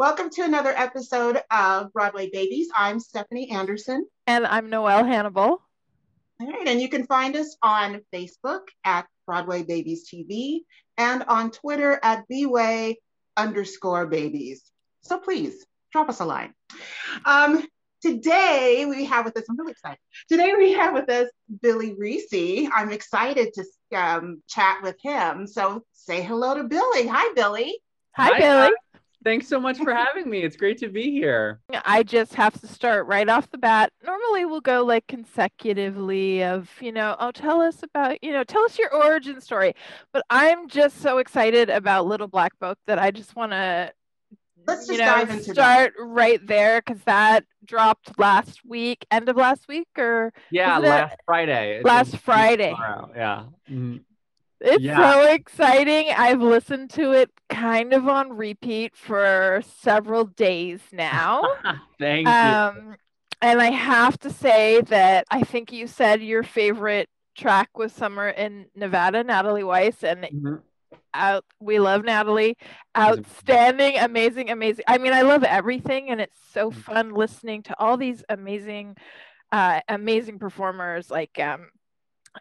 Welcome to another episode of Broadway Babies. I'm Stephanie Andersen. And I'm Noelle Hannibal. All right, and you can find us on Facebook at Broadway Babies TV and on Twitter at BWay underscore babies. So please drop us a line. Um, today we have with us, I'm really excited. Today we have with us Billy Recce. I'm excited to um, chat with him. So say hello to Billy. Hi, Billy. Hi, Hi Billy. Thanks so much for having me. It's great to be here. I just have to start right off the bat. Normally we'll go like consecutively of, you know, oh, tell us about, you know, tell us your origin story. But I'm just so excited about Little Black Book that I just want to Let's just you know, dive into start that. right there because that dropped last week, end of last week, or yeah, last Friday. last Friday. Yeah. Mm-hmm. It's yeah. so exciting. I've listened to it kind of on repeat for several days now. Thank um, you. And I have to say that I think you said your favorite track was Summer in Nevada, Natalie Weiss, and mm-hmm. out we love Natalie. Outstanding, amazing, amazing. I mean, I love everything, and it's so mm-hmm. fun listening to all these amazing, uh, amazing performers like um,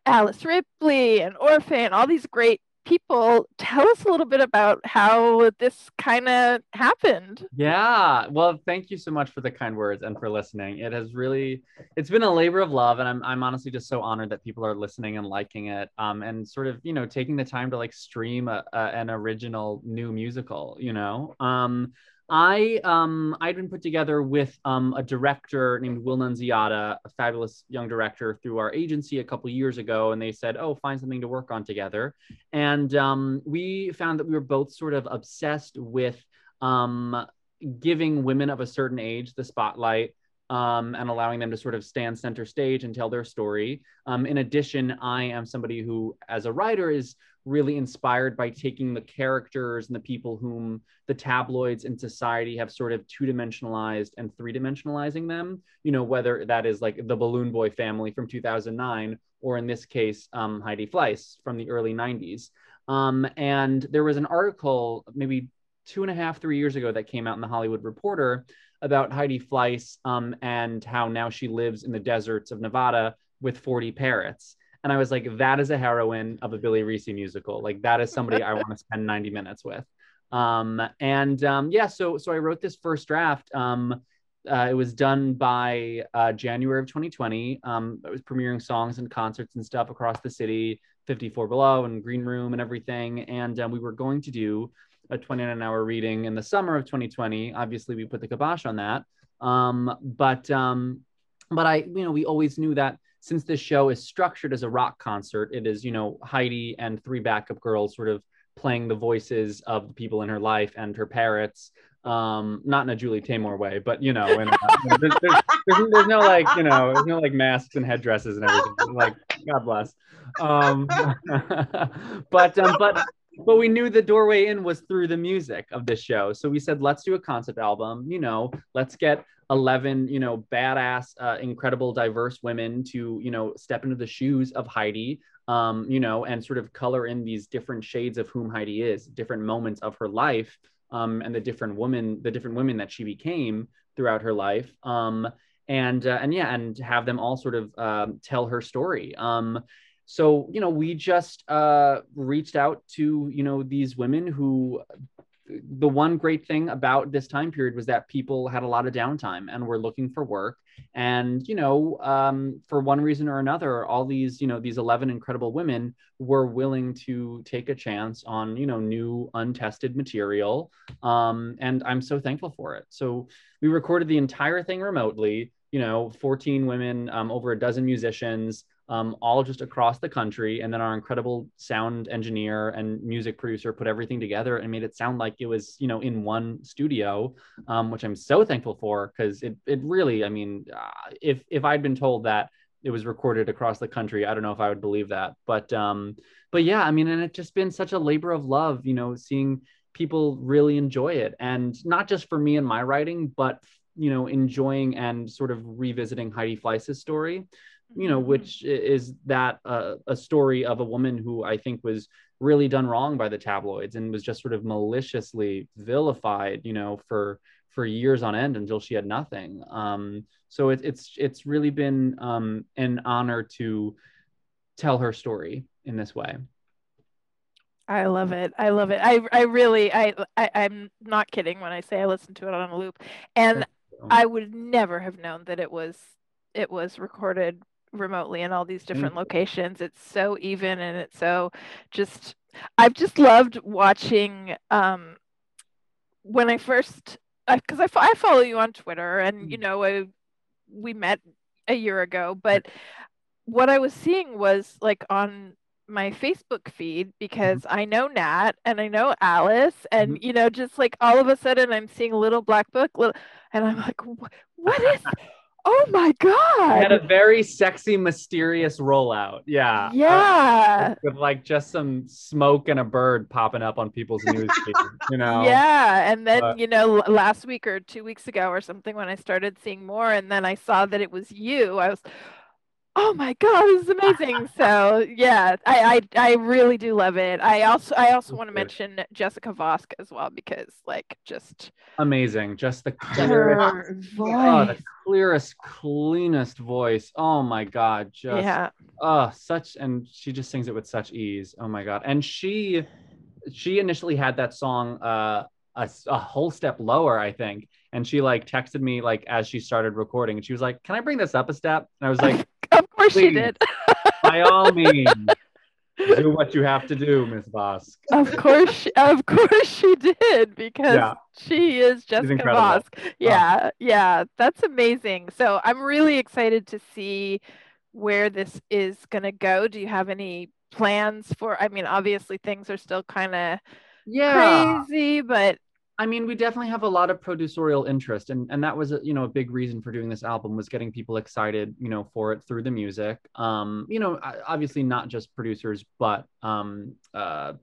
Alice Ripley and Orfeh, all these great people. Tell us a little bit about how this kind of happened. Yeah. Well, thank you so much for the kind words and for listening. It has really, it's been a labor of love. And I'm, I'm honestly just so honored that people are listening and liking it. Um, and sort of, you know, taking the time to like stream a, a, an original new musical, you know? Um, I um I'd been put together with um a director named Will Nunziata, a fabulous young director through our agency a couple years ago, and they said, "Oh, find something to work on together." And um, we found that we were both sort of obsessed with um, giving women of a certain age the spotlight um, and allowing them to sort of stand center stage and tell their story. Um, in addition, I am somebody who, as a writer, is really inspired by taking the characters and the people whom the tabloids in society have sort of two dimensionalized and three dimensionalizing them. You know, whether that is like the Balloon Boy family from 2009, or in this case, um, Heidi Fleiss from the early 90s. Um, and there was an article maybe two and a half, three years ago that came out in the Hollywood Reporter about Heidi Fleiss um, and how now she lives in the deserts of Nevada with 40 parrots. And I was like, that is a heroine of a Billy Recce musical. Like that is somebody I want to spend 90 minutes with. Um, and um, yeah, so so I wrote this first draft. Um, uh, it was done by uh, January of 2020. Um, I was premiering songs and concerts and stuff across the city, 54 Below and Green Room and everything. And um, we were going to do a 29 hour reading in the summer of 2020. Obviously, we put the kibosh on that. Um, but um, but I, you know, we always knew that since this show is structured as a rock concert, it is, you know, Heidi and three backup girls sort of playing the voices of the people in her life and her parrots. Um, not in a Julie Taymor way, but you know, in a, there's, there's, there's, there's, no like, you know, there's no like masks and headdresses and everything. Like, God bless. Um, but um, but but we knew the doorway in was through the music of this show. So we said, let's do a concept album. You know, let's get 11, you know, badass, uh, incredible, diverse women to, you know, step into the shoes of Heidi, um, you know, and sort of color in these different shades of whom Heidi is, different moments of her life, um, and the different women, the different women that she became throughout her life. Um, and uh, and yeah, and have them all sort of uh, tell her story. Um, so you know we just uh, reached out to you know these women who the one great thing about this time period was that people had a lot of downtime and were looking for work. And you know um, for one reason or another all these you know these 11 incredible women were willing to take a chance on you know new untested material. Um, and i'm so thankful for it. So we recorded the entire thing remotely you know 14 women um, over a dozen musicians um, all just across the country. And then our incredible sound engineer and music producer put everything together and made it sound like it was, you know, in one studio, um, which I'm so thankful for because it it really, I mean, uh, if if I'd been told that it was recorded across the country, I don't know if I would believe that. But um, but yeah, I mean, and it's just been such a labor of love, you know, seeing people really enjoy it, and not just for me and my writing, but you know, enjoying and sort of revisiting Heidi Fleiss's story you know, Mm-hmm. which is that uh, a story of a woman who I think was really done wrong by the tabloids and was just sort of maliciously vilified, you know, for for years on end until she had nothing. Um, so it, it's it's really been um, an honor to tell her story in this way. I love it. I love it. I I really I, I I'm not kidding when I say I listened to it on a loop, and I would never have known that it was it was recorded remotely in all these mm. different locations. It's so even and it's so just I've just loved watching um when I first because I, fo- I follow you on Twitter and you mm. know I, we met a year ago, but what I was seeing was like on my Facebook feed mm-hmm. because I know Nat and I know Alice mm-hmm. and you know just like all of a sudden I'm seeing a little black book little and I'm like what is oh my god! He had a very sexy, mysterious rollout. Yeah. Uh, yeah with like just some smoke and a bird popping up on people's news feed, you know. Yeah, and then But- you know last week or two weeks ago or something when I started seeing more, and then I saw that it was you. I was, oh my god, this is amazing. so yeah, I, I I really do love it. I also I also want to mention Jessica Vosk as well because like just Amazing. Just the clearest, her oh, the clearest, cleanest voice. Oh my god. Just Yeah, oh such and she just sings it with such ease. Oh my god. And she she initially had that song uh a whole step lower, I think. And she like texted me like as she started recording and she was like, Can I bring this up a step? And I was like, of course she please. did. by all means, do what you have to do, Miss Vosk. Of course, she, of course she did because Yeah. she is Jessica. Vosk. Yeah, yeah, that's amazing. So I'm really excited to see where this is gonna go. Do you have any plans for? I mean, obviously things are still kind of Yeah. crazy, but I mean, we definitely have a lot of producerial interest, and and that was a, you know a big reason for doing this album was getting people excited, you know, for it through the music. Um, you know, obviously not just producers, but um, uh,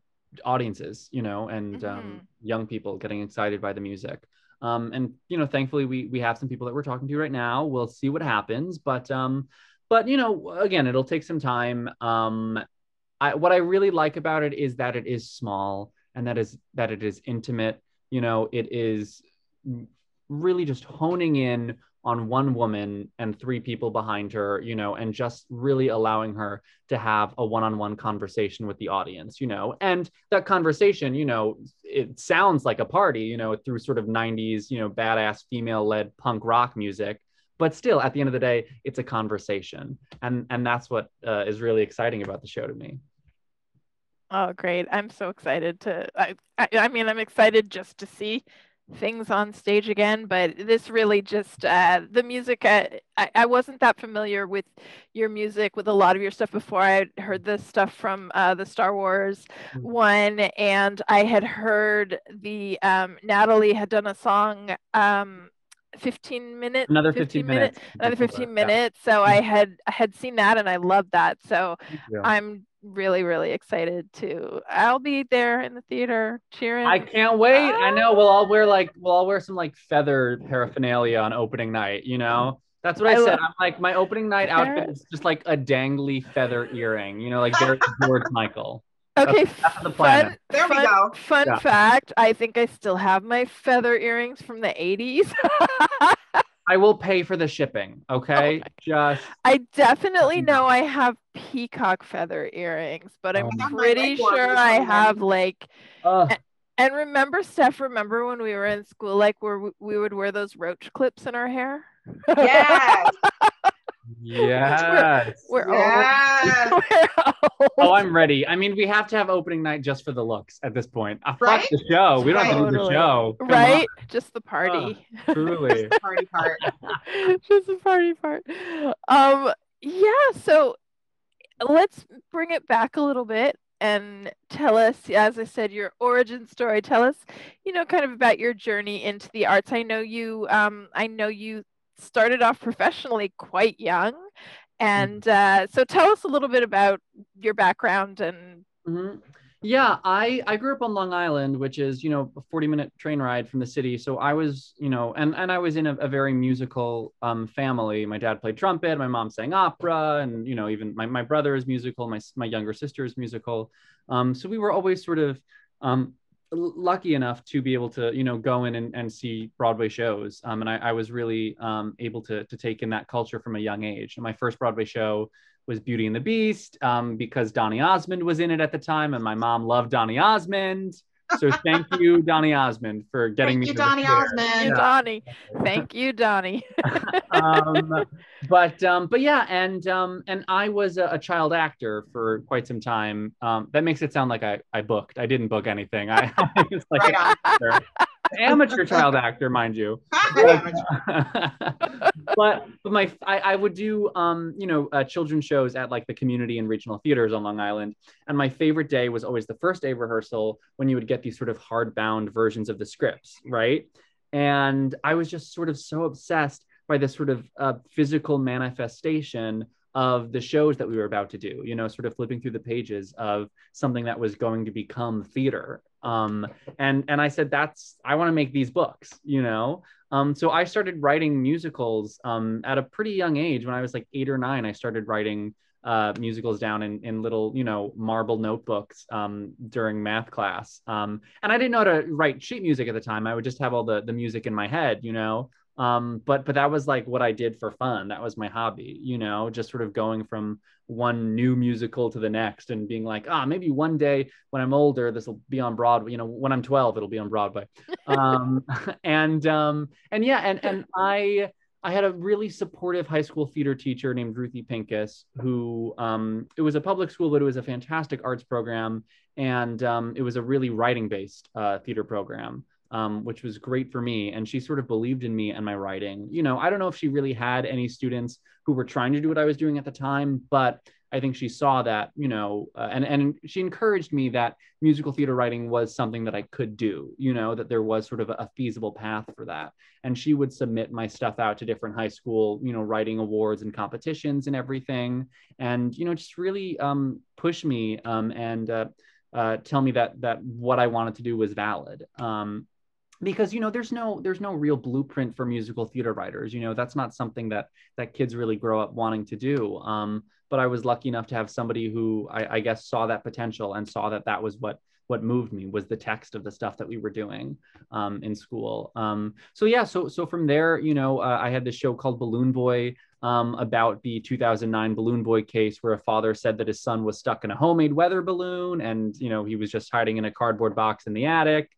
audiences, you know, and Mhm. um, young people getting excited by the music. Um, and you know, thankfully, we we have some people that we're talking to right now. We'll see what happens, but um, but you know, again, it'll take some time. Um, I, what I really like about it is that it is small and that is that it is intimate. You know, it is really just honing in on one woman and three people behind her, you know, and just really allowing her to have a one-on-one conversation with the audience, you know. And that conversation, you know, it sounds like a party, you know, through sort of 90s, you know, badass female-led punk rock music, but still at the end of the day, it's a conversation. And and that's what uh, is really exciting about the show to me. Oh, great! I'm so excited to. I, I, I mean, I'm excited just to see things on stage again but this really just uh the music uh, I, I wasn't that familiar with your music with a lot of your stuff before i heard this stuff from uh the star wars Mhm. one and i had heard the um natalie had done a song um 15 minutes Another 15, minutes. another 15 that. minutes so i had i had seen that and i loved that so Yeah. I'm really really excited to i'll be there in the theater cheering I can't wait. I know we'll all wear like we'll all wear some like feather paraphernalia on opening night, you know? That's what I, I said. love- I'm like my opening night outfit is just like a dangly feather earring, you know, like very George Michael. Okay, that's the plan. fun, There we go. Fun Yeah. fact, I think I still have my feather earrings from the 80s. I will pay for the shipping, okay? Just I definitely Mhm. know I have peacock feather earrings, but I'm Oh. I have my pretty Legends sure from I have like uh, and remember Steph, remember when we were in school like where we- we would wear those roach clips in our hair? Yes. yes. We're yes. old. We're old. Oh, I'm ready. I mean, we have to have opening night just for the looks at this point. Uh, fuck Right? the show. We don't have to do the show. Come on, right? Just the party. truly. Party part. just the party part. Um, yeah, so let's bring it back a little bit and tell us, as I said, your origin story. Tell us, you know, kind of about your journey into the arts. I know you, um, I know you started off professionally quite young. And uh, so tell us a little bit about your background and hmm Yeah, I I grew up on Long Island, which is you know a forty minute train ride from the city. So I was you know and and I was in a, a very musical um, family. My dad played trumpet, my mom sang opera, and you know even my my brother is musical, my my younger sister is musical. Um, so we were always sort of um, lucky enough to be able to you know go in and, and see broadway shows um, and I, I was really um, able to, to take in that culture from a young age and my first broadway show was Beauty and the Beast um, because Donny Osmond was in it at the time, and my mom loved Donny Osmond. So thank you, Donny Osmond, for getting thank me. You, Donny Osmond. Thank you, Donny. Thank you, Donny. um, but um, but yeah, and um, and I was a, a, child actor for quite some time. Um, that makes it sound like I, I booked. I didn't book anything. I, I was like right amateur child actor, mind you. But, but, my I, I, would do um you know uh, children's shows at like the community and regional theaters on Long Island, and my favorite day was always the first day of rehearsal when you would get these sort of hardbound versions of the scripts, right? And I was just sort of so obsessed by this sort of uh, physical manifestation of the shows that we were about to do, you know, sort of flipping through the pages of something that was going to become theater. Um, and and I said, that's I want to make these books, you know. Um, so I started writing musicals um, at a pretty young age. When I was like eight or nine, I started writing uh, musicals down in, in little, you know, marble notebooks um, during math class. Um, and I didn't know how to write sheet music at the time. I would just have all the the music in my head, you know um but but that was like what i did for fun. That was my hobby you know just sort of going from one new musical to the next and being like ah maybe one day when i'm older this will be on broadway you know when i'm 12 it'll be on broadway. Um and um and yeah and and i I had a really supportive high school theater teacher named Ruthie Pincus, who um, it was a public school, but it was a fantastic arts program, and um, it was a really writing based uh, theater program um, which was great for me. And she sort of believed in me and my writing. You know, I don't know if she really had any students who were trying to do what I was doing at the time, but I think she saw that, you know, uh, and and she encouraged me that musical theater writing was something that I could do, you know, that there was sort of a feasible path for that. And she would submit my stuff out to different high school, you know, writing awards and competitions and everything, and you know, just really um, push me um, and uh, uh, tell me that that what I wanted to do was valid. Um, because you know there's no there's no real blueprint for musical theater writers you know that's not something that that kids really grow up wanting to do um, but i was lucky enough to have somebody who I, I, guess saw that potential and saw that that was what what moved me was the text of the stuff that we were doing um, in school um, so yeah so so from there you know uh, i had this show called balloon boy um, about the 2009 balloon boy case where a father said that his son was stuck in a homemade weather balloon and you know he was just hiding in a cardboard box in the attic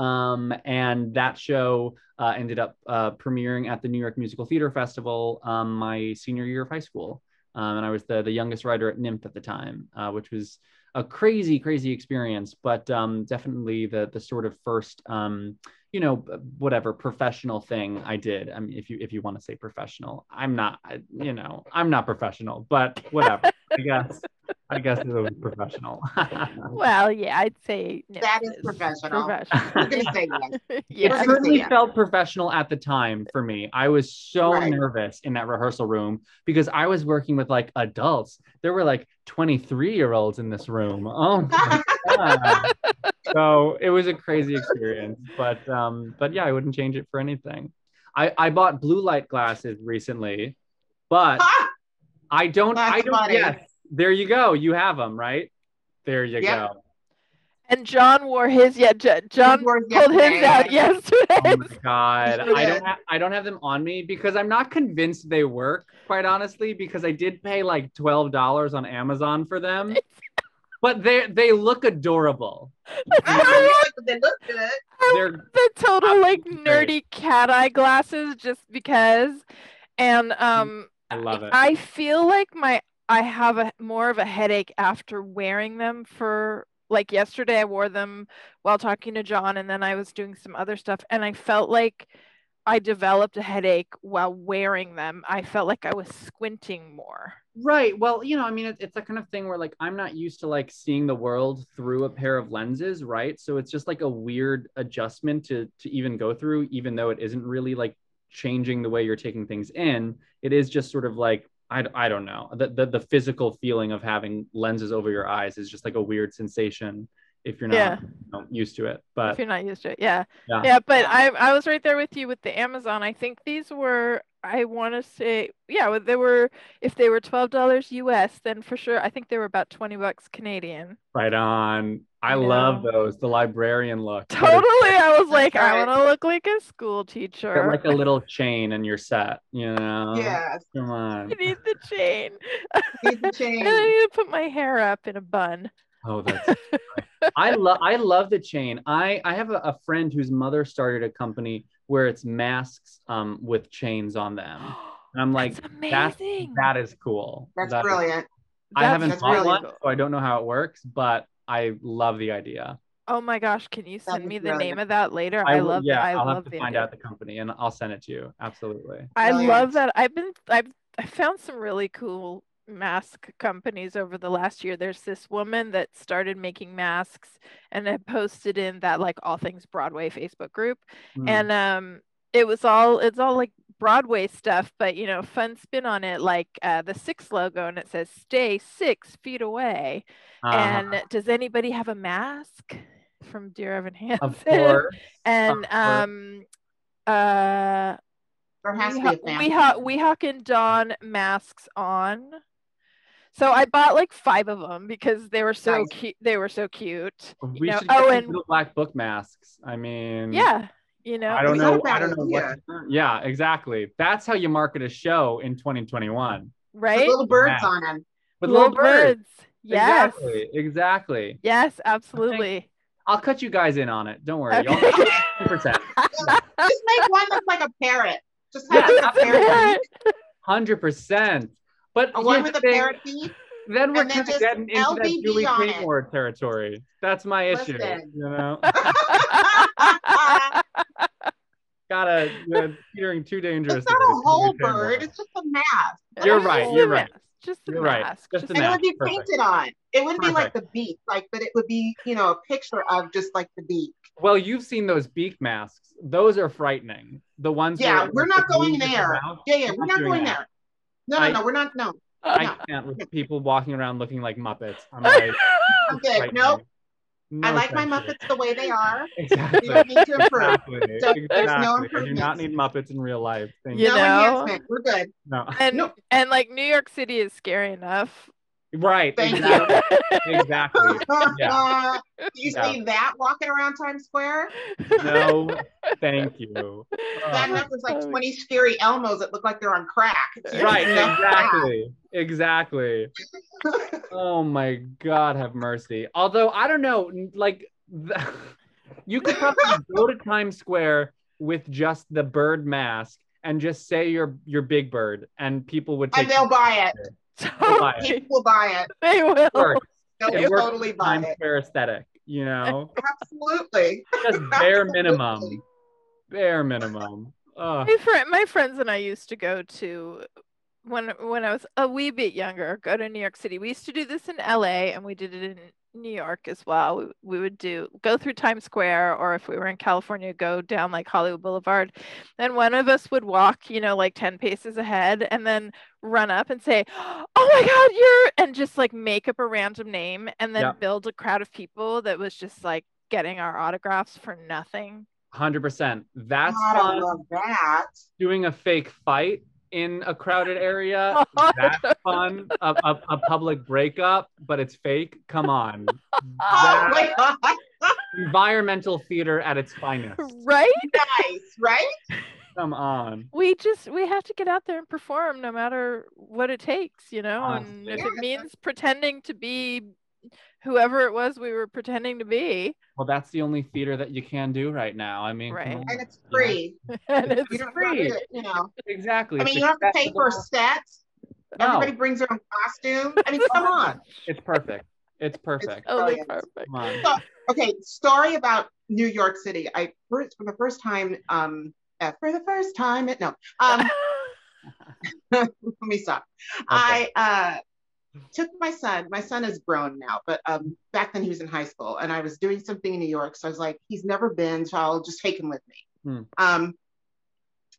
um, and that show uh, ended up uh, premiering at the New York Musical Theater Festival um, my senior year of high school. Um, and I was the, the youngest writer at NYMF at the time, uh, which was a crazy, crazy experience, but um, definitely the, the sort of first, um, you know, whatever professional thing I did. I mean, if you, if you want to say professional, I'm not, you know, I'm not professional, but whatever, I guess. I guess it was professional. well, yeah, I'd say that is professional. professional. yes. yeah. It certainly yes. felt professional at the time for me. I was so right. nervous in that rehearsal room because I was working with like adults. There were like 23 year olds in this room. Oh my god. so it was a crazy experience. But um, but yeah, I wouldn't change it for anything. I, I bought blue light glasses recently, but I don't That's I don't funny. yes there you go. You have them, right? There you yep. go. And John wore his. Yeah, John pulled his out yesterday. Oh my god, I don't. Ha- I don't have them on me because I'm not convinced they work. Quite honestly, because I did pay like twelve dollars on Amazon for them, but they they look adorable. they look good. They're the total like nerdy cat eye glasses, just because. And um, I love it. I feel like my I have a more of a headache after wearing them for like yesterday I wore them while talking to John and then I was doing some other stuff and I felt like I developed a headache while wearing them. I felt like I was squinting more. Right. Well, you know, I mean, it, it's that kind of thing where like I'm not used to like seeing the world through a pair of lenses, right? So it's just like a weird adjustment to to even go through, even though it isn't really like changing the way you're taking things in. It is just sort of like I, I don't know the, the, the physical feeling of having lenses over your eyes is just like a weird sensation if you're not Yeah. you know, used to it. But if you're not used to it. Yeah. yeah, Yeah, but I I was right there with you with the Amazon. I think these were I want to say yeah, well, they were if they were twelve dollars US, then for sure I think they were about twenty bucks Canadian. right on. I You love know? those, the librarian look. Totally, I was like, I want to look like a school got teacher. like a little chain in you're set, you know? yes, Come on. I need the chain. need the chain. and chain. I need to put my hair up in a bun. Oh, that's I love I love the chain. I I have a, a friend whose mother started a company where it's masks um with chains on them. And I'm like, That's that's amazing. that is cool. That's That is- brilliant. I That's- haven't that's bought really one, cool. so I don't know how it works, but I love the idea. Oh my gosh, can you send is me the name of that later? I, will- love yeah, I I'll love have to the find idea. out the company and I'll send it to you. Absolutely. I love that. I've been I've I found some really cool mask companies over the last year. There's this woman that started making masks and had posted in that like all things Broadway Facebook group. Hmm. And um it was all it's all like Broadway stuff, but you know, fun spin on it, like uh, the six logo, and it says "Stay six feet away." Uh-huh. And does anybody have a mask from Dear Evan Hansen? of course. And course. um, uh, There has to we, be a ha- family. we, ha- we Hawk and Dawn masks on. So I bought like five of them because they were so Nice. cute. They were so cute. we know- should get oh, and- black book masks. I mean, Yeah, you know. I don't It's not a know. I don't know what. Yeah, exactly. That's how you market a show in 2021 Right. With right? little birds Yeah. on them. with Little little, birds. birds. Yes. Exactly. Exactly. Yes, absolutely. I'll cut you guys in on it. Don't worry. Okay. Y'all- 100%. Just make one look like a parrot. Just have like a parrot. Hundred percent. But A one with the thing, parrot beak. then we're and then kind of just getting into that LBB Julie on it. Territory. That's my issue. Listen. You know, gotta you're teetering too dangerous. it's not a whole bird. It's just a mask. You're Just right, you're right. mask, Just a You're right, mask. just a And it would be Perfect. painted on. It wouldn't be like the beak, like, but it would be, you know, a picture of just like the beak. Well, you've seen those beak masks. Those are frightening. The ones. Yeah, where, we're like, not the going there. Yeah, yeah, we're not not going that. there. No, no, I- no, we're not. No, I no. can't with people walking around looking like Muppets. I'm like, I'm good. Nope. No, I like my thank you. Muppets the way they are. Exactly. You don't need to improve. Exactly. So there's no exactly. I do not need Muppets in real life. Thank You you. no know? enhancement. We're good. No. and No. and like New York City is scary enough. Right. Thank you. exactly. exactly. Yeah. Do you Yeah. see that walking around Times Square? No, thank you. That Oh, enough was like 20 scary Elmos that look like they're on crack. It's right. Exactly. Exactly. Oh my God, have mercy. Although I don't know, like the, you could probably go to Times Square with just the bird mask and just say you're you're Big Bird, and people would take and they'll buy it. Buy it. Totally. People will buy it. They will. works. They'll It works totally with buy Times it. Square aesthetic, you know, Absolutely. just bare Absolutely. minimum, bare minimum. Ugh. My friend, my friends and I used to go to when when I was a wee bit younger, go to New York City. We used to do this in LA and we did it in New York as well. We, we would do go through Times Square or if we were in California, go down like Hollywood Boulevard. Then one of us would walk, you know, like 10 paces ahead and then run up and say, "Oh my god, you're" and just like make up a random name and then Yeah. build a crowd of people that was just like getting our autographs for nothing. Hundred percent. That's God, I fun. love that. Doing a fake fight in a crowded area. That's fun. A, a, a public breakup, but it's fake. Come on. Oh That's my God. environmental theater at its finest. right? Nice, right? Come on. we just we have to get out there and perform no matter what it takes you know and if Yeah. it means pretending to be whoever it was we were pretending to be Well, that's the only theater that you can do right now. I mean, Right. on, And it's you know? free. and it's You free. to, you know. Exactly. I mean, It's you don't have to pay for a set. No. Everybody brings their own costume. I mean, come on. It's perfect. It's perfect. totally perfect Come on. So, okay, story about New York City. I first for the first time, um, uh, for the first time, no, um, let me stop. I uh, took my son. My son is grown now, but um, back then he was in high school, and I was doing something in New York. So I was like, he's never been, so I'll just take him with me. Hmm. Um,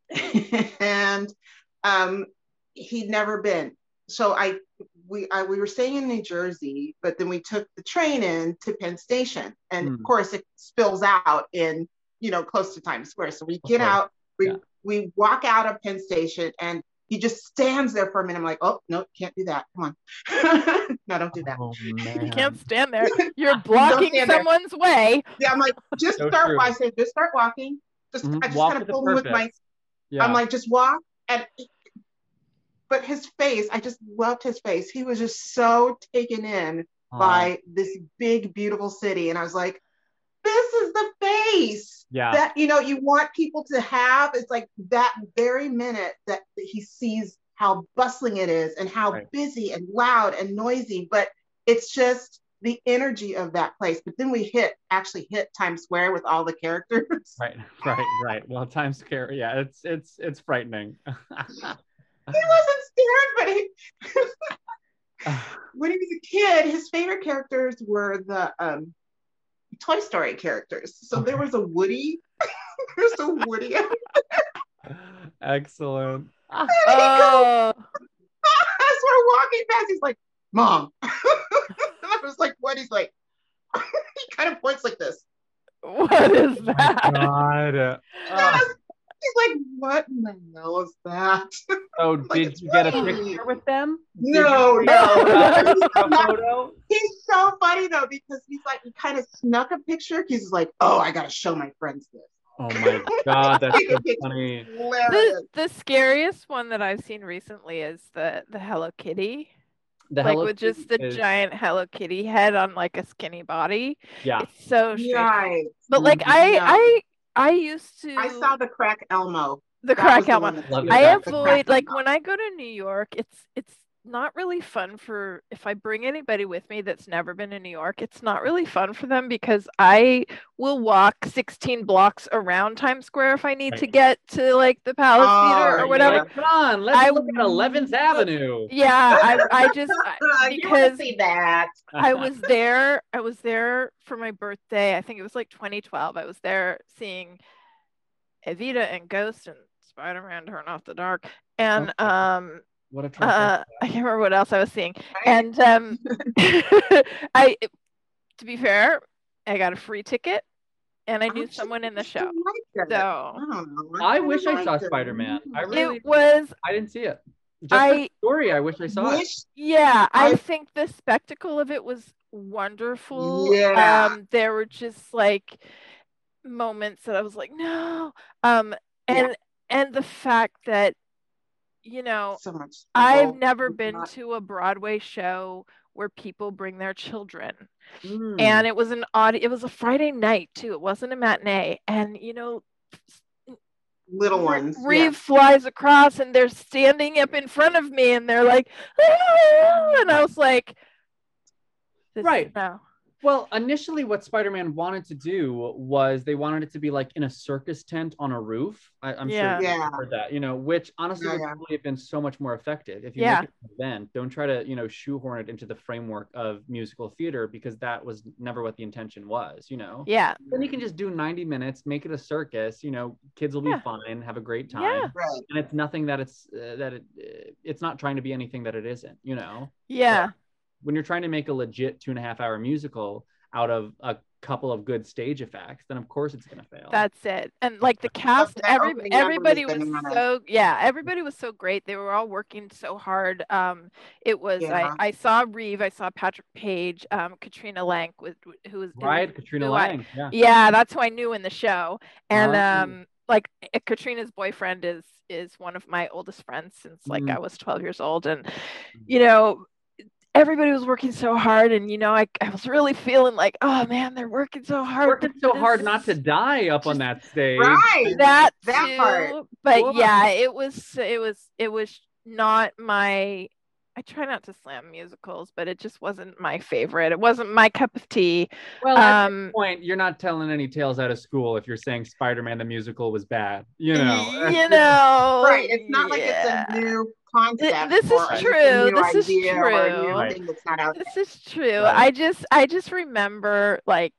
and um, he'd never been. So I we I, we were staying in New Jersey, but then we took the train in to Penn Station, and mm. of course it spills out in you know close to Times Square. So we get out, we yeah. we walk out of Penn Station, and he just stands there for a minute. I'm like, oh no, can't do that. Come on, no, don't do that. Oh, you can't stand there. You're blocking someone's there. way. Yeah, I'm like, just so start. I said, just start walking. Just mm-hmm. I just kind of pulled him with my. Yeah. I'm like, just walk and but his face, I just loved his face. He was just so taken in by this big, beautiful city. And I was like, this is the face yeah. that you know you want people to have. It's like that very minute that he sees how bustling it is and how right. busy and loud and noisy, but it's just the energy of that place. But then we hit actually hit Times Square with all the characters. Right, right, right. Well, Times Square, yeah, it's it's it's frightening. he wasn't scared, but he when he was a kid, his favorite characters were the um, Toy Story characters. So okay. there was a Woody. There's a Woody. Excellent. Oh. As we're walking past, he's like, "Mom." I was like, "What?" He's like, he kind of points like this. What is that? Oh God. Uh, He's like, what in the hell is that? Oh, like, did you get a picture with them? No, no. no. he's so funny though because he's like, he kind of snuck a picture. He's like, oh, I gotta show my friends this. Oh my god, that's so funny. The, the scariest one that I've seen recently is the the Hello Kitty. The like Hello with Kitty just the is... giant Hello Kitty head on like a skinny body. Yeah. It's so strange. Right. But like mm-hmm. I I I used to. I saw the crack Elmo. The that crack Elmo. I avoid like Elmo. when I go to New York. It's it's not really fun for if I bring anybody with me that's never been in New York, it's not really fun for them because I will walk 16 blocks around Times Square if I need right. to get to like the Palace oh, Theater or whatever. Like, Come on, let's I, look at 11th Avenue. Yeah, I, I just because see that I was there. I was there for my birthday. I think it was like 2012. I was there seeing Evita and Ghost and Spider-Man Turn Off the Dark, and okay. um what a uh, I can't remember what else I was seeing. And um, I, to be fair, I got a free ticket, and I knew someone in the show. Like so I, I wish I saw Spider Man. I really it was. I didn't see it. Just I, the story. I wish I saw wish, it. Yeah, I, I think the spectacle of it was wonderful. Yeah. Um, there were just like moments that I was like, no. Um, and yeah. and the fact that you know, so much. I've never been not... to a Broadway show where people bring their children. Mm. And it was an odd it was a Friday night too. It wasn't a matinee. And you know, little ones. Reeve yeah. flies across and they're standing up in front of me and they're like, ah! and I was like, right now. Well, initially, what Spider-Man wanted to do was they wanted it to be like in a circus tent on a roof. I, am yeah. sure you yeah. heard that, you know, which honestly yeah, would probably have been so much more effective if you yeah. make it an event. Don't try to, you know, shoehorn it into the framework of musical theater because that was never what the intention was, you know. Yeah. Then you can just do 90 minutes, make it a circus. You know, kids will be fine, have a great time, yeah. right. and it's nothing that it's uh, that it uh, it's not trying to be anything that it isn't, you know. Yeah. But when you're trying to make a legit two and a half hour musical out of a couple of good stage effects, then of course it's gonna fail. That's it. And like the cast, every everybody was so yeah, everybody was so great. They were all working so hard. Um, it was yeah. I, I saw Reeve, I saw Patrick Page, um, Katrina Lenk with who was right, Katrina Lenk. Yeah. yeah, that's who I knew in the show. And uh-huh. um, like eh, Katrina's boyfriend is is one of my oldest friends since like mm. I was 12 years old, and mm. you know everybody was working so hard and you know I, I was really feeling like oh man they're working so hard working so hard not to die up on that stage right that, that too, part but Whoa. yeah it was it was it was not my I try not to slam musicals, but it just wasn't my favorite. It wasn't my cup of tea. Well, at um, this point, you're not telling any tales out of school if you're saying Spider-Man the musical was bad. You know. You know. right. It's not yeah. like it's a new concept. This is true. This is true. This is true. I just I just remember like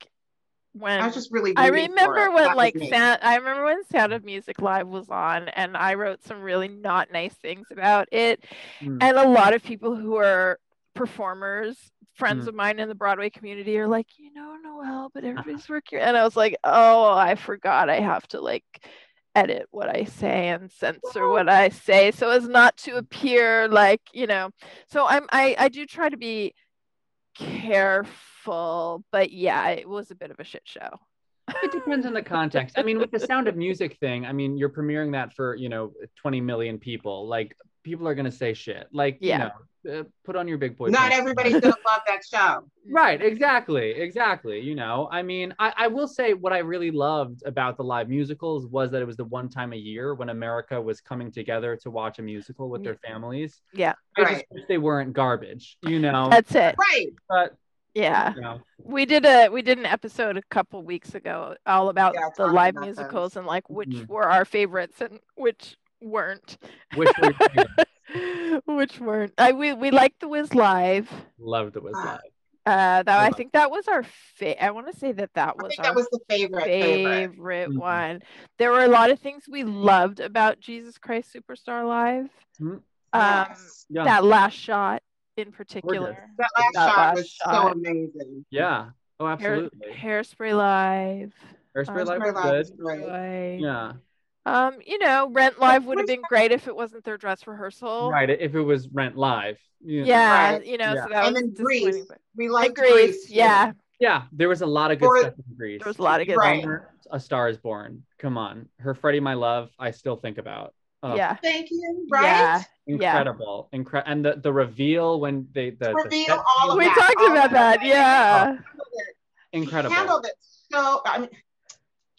when I was just really. I remember when That like. Sound, I remember when Sound of Music Live was on, and I wrote some really not nice things about it. Mm. And a lot of people who are performers, friends Mm. of mine in the Broadway community, are like, you know, Noelle, but everybody's working. And I was like, oh, I forgot I have to like edit what I say and censor what I say so as not to appear like, you know. So I'm I I do try to be careful, but yeah, it was a bit of a shit show. it depends on the context. I mean, with the Sound of Music thing, I mean, you're premiering that for you know 20 million people. Like, people are gonna say shit. Like, Yeah. you know, uh, put on your big boy. Not pants. everybody's gonna love that show. Right, exactly, exactly. You know, I mean, I, I will say what I really loved about the live musicals was that it was the one time a year when America was coming together to watch a musical with their families. Yeah. I just Right. wish they weren't garbage, you know. That's it. Right. but Yeah. you know, We did a we did an episode a couple weeks ago all about Yeah, the live about musicals and like which Mhm. were our favorites and which weren't. wish we which weren't. I we we liked the Wiz live. loved the was Ah. live. Uh, that I think that was our fa- I want to say that that I was think our that was the favorite. Favorite. favorite Mhm. one. There were a lot of things we loved about Jesus Christ Superstar Live. Mhm. Um, Yes. Yeah, that last shot in particular. That last that shot last was so amazing. yeah. Oh, Hair, absolutely. hairspray live. Hairspray um, live Hairspray was Live was good. great. Joy. Yeah. Um, you know, Rent Live would have been great if it wasn't their dress rehearsal. Right. If it was Rent Live. you know. Yeah, Right. you know, Yeah. so that And was then disappointing. Grease. but- We And liked Grease, Grease. yeah. Yeah, there was a lot of good For- stuff in Grease. There was a lot of good Right. stuff. A Star is Born. Come on. Her Freddie My Love, I still think about. Oh, Yeah. Thank you. Right. Yeah. Incredible. Incre- and the, the reveal when they the, the Reveal set all of We that, talked all about that. that. Yeah. Handled it. incredible. Handled it so. I mean,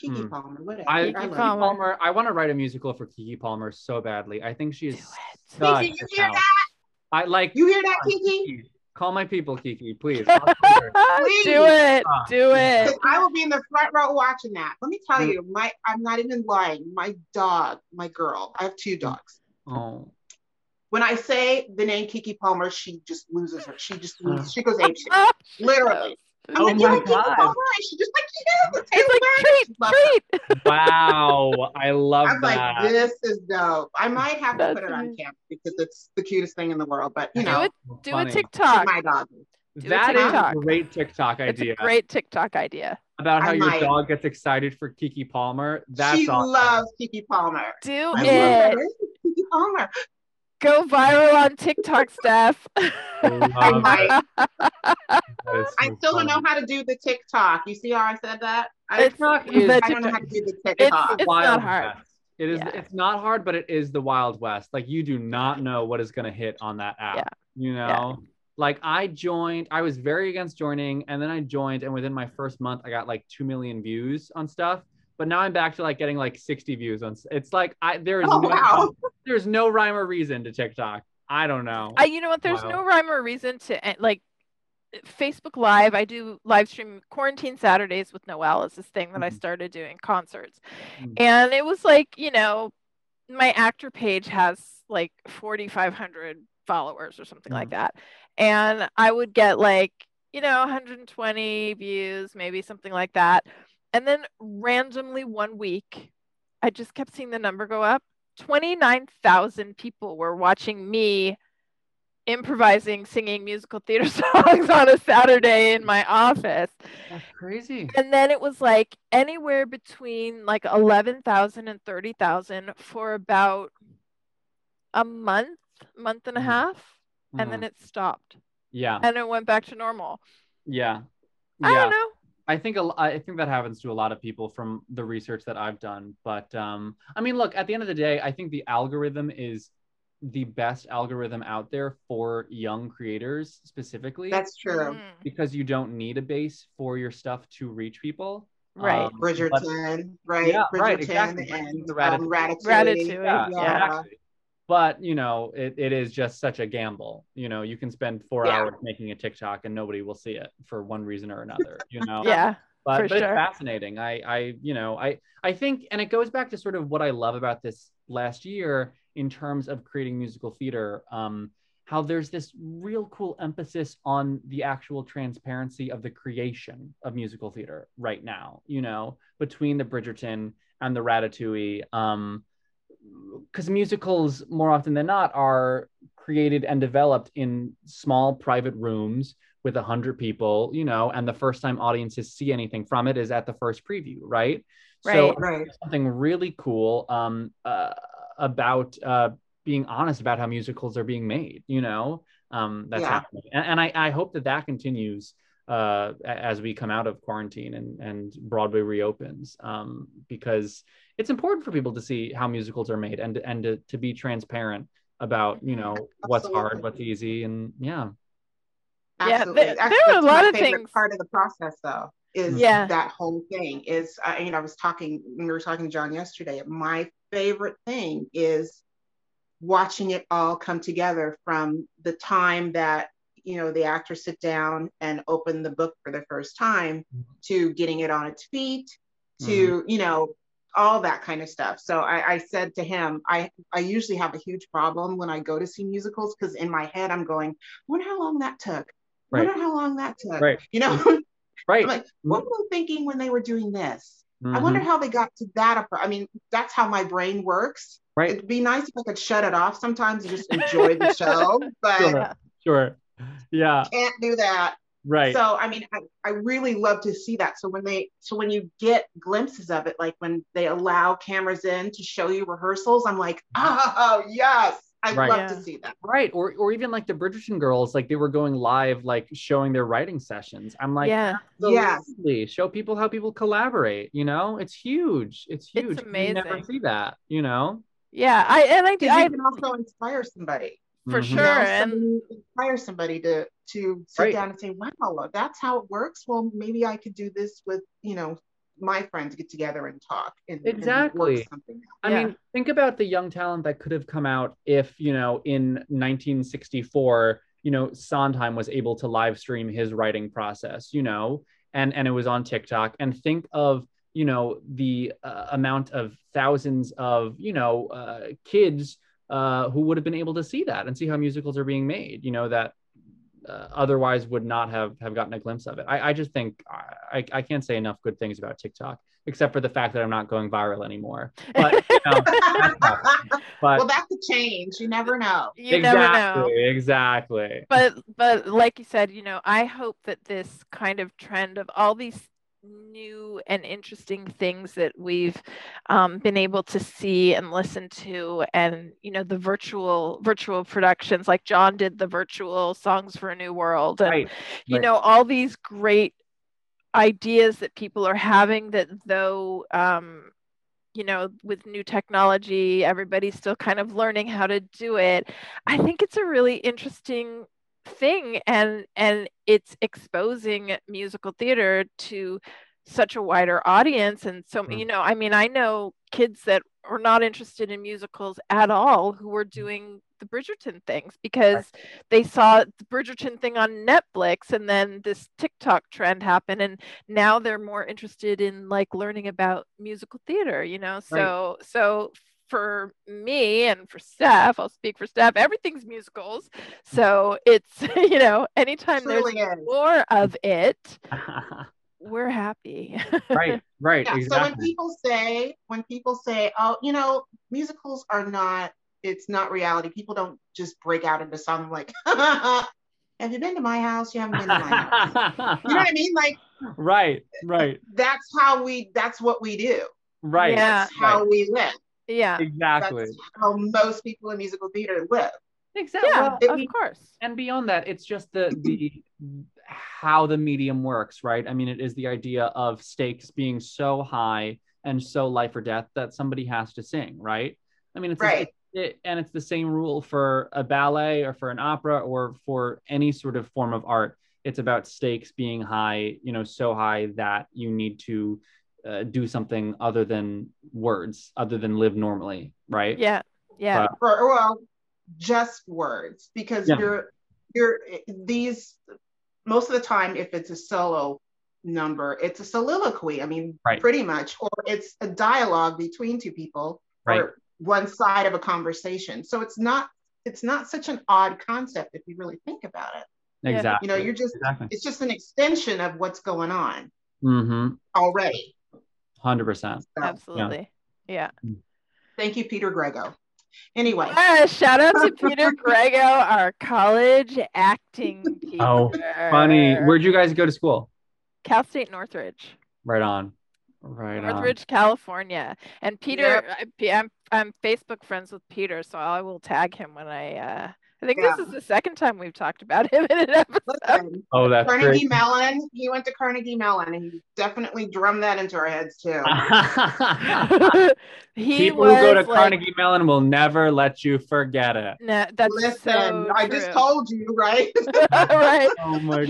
Keke Hmm. Palmer. Whatever. I, I Keke Keke Palmer. Palmer. I want to write a musical for Keke Palmer so badly. I think she Do it. such Keke, you hear talent. I like You hear that, Come on, Keke? Call my people, Keke, please. I'll be there. Please. Do it. Ah. Do it. I will be in the front row watching that. Let me tell Mm. you, my I'm not even lying. My dog, my girl, I have two dogs. oh, When I say the name Keke Palmer, she just loses her. She just Oh. loses. She goes apeshit. Literally. I'm Oh like, my you like Keke God. Palmer? And she just like, yeah, It's like treat, treat. wow. I love I'm that. like, this is dope. I might have to put it on camp because it's the cutest thing in the world. But you Do know, it. So Do funny. a TikTok. my dog. Do a That is a great TikTok It's idea a great TikTok idea. about how I your might. dog gets excited for Keke Palmer. That's all. she awesome. loves Keke Palmer. Do I it. her. Keke Palmer. Go viral on TikTok, Steph. Love might. That is I so still don't know how to do the TikTok. You see how I said that? I, It's TikTok the is- I don't know TikTok- how to do the It's TikTok. it's Wild not hard. West. It is. Yeah. It's not hard, but it is the Wild West. Like you do not know what is going to hit on that app. Yeah. You know. Yeah. Like I joined, I was very against joining, and then I joined, and within my first month, I got like two million views on stuff. But now I'm back to like getting like 60 views on. It's like I there is Oh, no wow. there's no rhyme or reason to TikTok. I don't know. I, you know what? There's Wow. no rhyme or reason to eh, like Facebook Live. I do live stream quarantine Saturdays with Noelle is this thing that I Mhm. started doing concerts, Mhm. and it was like you know, my actor page has like 4,500 followers or something like that, and I would get like you know 120 views, maybe something like that, and then randomly one week, I just kept seeing the number go up. 29,000 people were watching me improvising, singing musical theater songs on a Saturday in my office. That's crazy. And then it was like anywhere between like 11,000 and 30,000 for about a month, month and a Mhm. half. And then Mhm. it stopped yeah, and it went back to normal. yeah, I yeah. don't know. I think a l- I think that happens to a lot of people from the research that I've done. But um, I mean, look, at the end of the day, I think the algorithm is the best algorithm out there for young creators specifically That's true. Mm, because you don't need a base for your stuff to reach people. right. Um, but- Bridgerton, right? Yeah, Bridgerton right, exactly. and The um, Ratatouille. Ratatouille, yeah, yeah. exactly. But you know, it, it is just such a gamble. You know, you can spend four Yeah. hours making a TikTok and nobody will see it for one reason or another. You know, Yeah. but, but sure. it's fascinating. I, I, you know, I, I think, and it goes back to sort of what I love about this last year in terms of creating musical theater. Um, how there's this real cool emphasis on the actual transparency of the creation of musical theater right now, you know, between the Bridgerton and the Ratatouille. Um, because musicals more often than not are created and developed in small private rooms with a hundred people, you know, and the first time audiences see anything from it is at the first preview, right? Right. So Right. something really cool um, uh, about uh, being honest about how musicals are being made. You know, um, that's Yeah. happening, and, and I, I hope that that continues uh, as we come out of quarantine and and Broadway reopens, um, because it's important for people to see how musicals are made and and to, to be transparent about you know what's hard, what's easy, and yeah, Yeah, Absolutely. there- Actually, there are a that's lot of things- Part of the process, though, is Yeah. that whole thing. Is I, you know, I was talking when we were talking to John yesterday. My favorite thing is watching it all come together from the time that you know the actors sit down and open the book for the first time mm-hmm. to getting it on its feet to mm-hmm. you know all that kind of stuff so I, I said to him i i usually have a huge problem when i go to see musicals because in my head i'm going I wonder how long that took I Right. wonder how long that took Right. you know right. I'm like what were they thinking when they were doing this i Mhm. wonder how they got to that i mean that's how my brain works Right. it'd be nice if i could shut it off sometimes and just enjoy the show but Sure. Sure. Yeah. can't do that Right. so I mean, I, I really love to see that. So when they, so when you get glimpses of it, like when they allow cameras in to show you rehearsals, I'm like, oh yes, I'd Right. love Yeah. to see that. right or or even like the bridgerton girls like they were going live like showing their writing sessions i'm like yeah. Yes. show people how people collaborate you know it's huge it's huge. It's huge you never see that you know Yeah. I and I do Because I you can also inspire somebody. for Mhm. You sure. know, and inspire somebody to to sit Right. down and say, wow, that's how it works. Well, maybe I could do this with you know my friends get together and talk and and work Exactly. something out. I Yeah. mean, think about the young talent that could have come out if, you know, in 1964, you know, Sondheim was able to live stream his writing process, you know, and and it was on TikTok. And think of, you know, the uh, amount of thousands of, you know, uh, kids uh, who would have been able to see that and see how musicals are being made, you know, that uh, otherwise would not have have gotten a glimpse of it. I, I just think I, I can't say enough good things about TikTok, except for the fact that I'm not going viral anymore. But you know, that's not- but well, that could change. You never know. you never know. exactly, exactly. but but like you said you know i hope that this kind of trend of all these new and interesting things that we've um, been able to see and listen to and you know the virtual virtual productions like john did the virtual songs for a new world and Right. you right. know all these great ideas that people are having that though um, you know with new technology everybody's still kind of learning how to do it i think it's a really interesting thing and and it's exposing musical theater to such a wider audience and so Mm. you know i mean i know kids that are not interested in musicals at all who Mm. are doing the bridgerton things because they saw the bridgerton thing on netflix and then this tiktok trend happened and now they're more interested in like learning about musical theater you know so so for me and for Steph, I'll speak for Steph, everything's musicals. So it's, you know, anytime Truly there's is. more of it, we're happy. right, right, Yeah. So when people say, when people say, oh, you know, musicals are not, it's not reality. People don't just break out into song like, have you been to my house? You haven't been to my house. You know what I mean? Like right, right, that's how we, that's what we do. right. Yeah. That's how right. we live. Yeah. Exactly. That's how most people in musical theater live. Exactly. Yeah, Well, of course. and beyond that it's just the the how the medium works right i mean it is the idea of stakes being so high and so life or death that somebody has to sing right i mean it's the- Right. it, and it's the same rule for a ballet or for an opera or for any sort of form of art it's about stakes being high you know so high that you need to uh, do something other than words other than live normally right Yeah. Yeah. Wow. Or, well, just words because Yeah. you're, you're these, most of the time, if it's a solo number, it's a soliloquy. I mean, Right. pretty much, or it's a dialogue between two people Right. or one side of a conversation. So it's not it's not such an odd concept if you really think about it. Exactly. You know, you're just exactly. it's just an extension of what's going on Mm-hmm. already. Hundred percent. Absolutely. Yeah. thank you, Peter Grego. Anyway, Yeah, shout out to Peter Grego, our college acting teacher. Oh, Funny. Where'd you guys go to school? Cal State Northridge. Right on. Right on. Northridge, California. And Peter, I, I'm I'm Facebook friends with Peter, so I will tag him when I. Uh, I think Yeah. this is the second time we've talked about him in an episode. listen, Oh, that's Carnegie great. Mellon, he went to Carnegie Mellon and he definitely drummed that into our heads too. he People was who go to like, Carnegie Mellon will never let you forget it. Nah, that's Listen, so I just told you, right? right. Oh my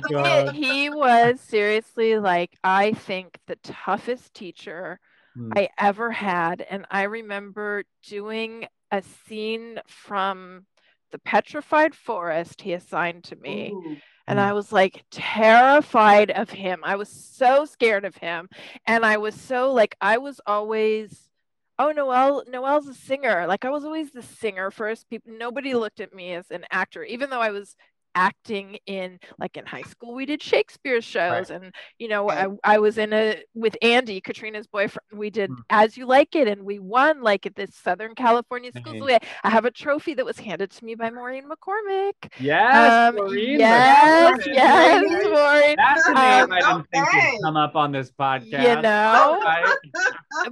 He, he was seriously like I think the toughest teacher Hmm. I ever had. And I remember doing a scene from the Petrified Forest he assigned to me. Ooh. And Mm. I was like terrified of him. I was so scared of him. And I was so like, I was always, oh, Noelle, Noelle's a singer. Like I was always the singer first. People, nobody looked at me as an actor, even though I was acting in like in high school we did shakespeare shows and you know I, I was in a with andy katrina's boyfriend we did Hmm. as you like it and we won like at this southern california school Nice. so we, i have a trophy that was handed to me by maureen mccormick Yes, um, Maureen. yes, McCormick. yes, Maureen. Maureen. That's a Um, I didn't think okay. would come up on this podcast. You know, Right?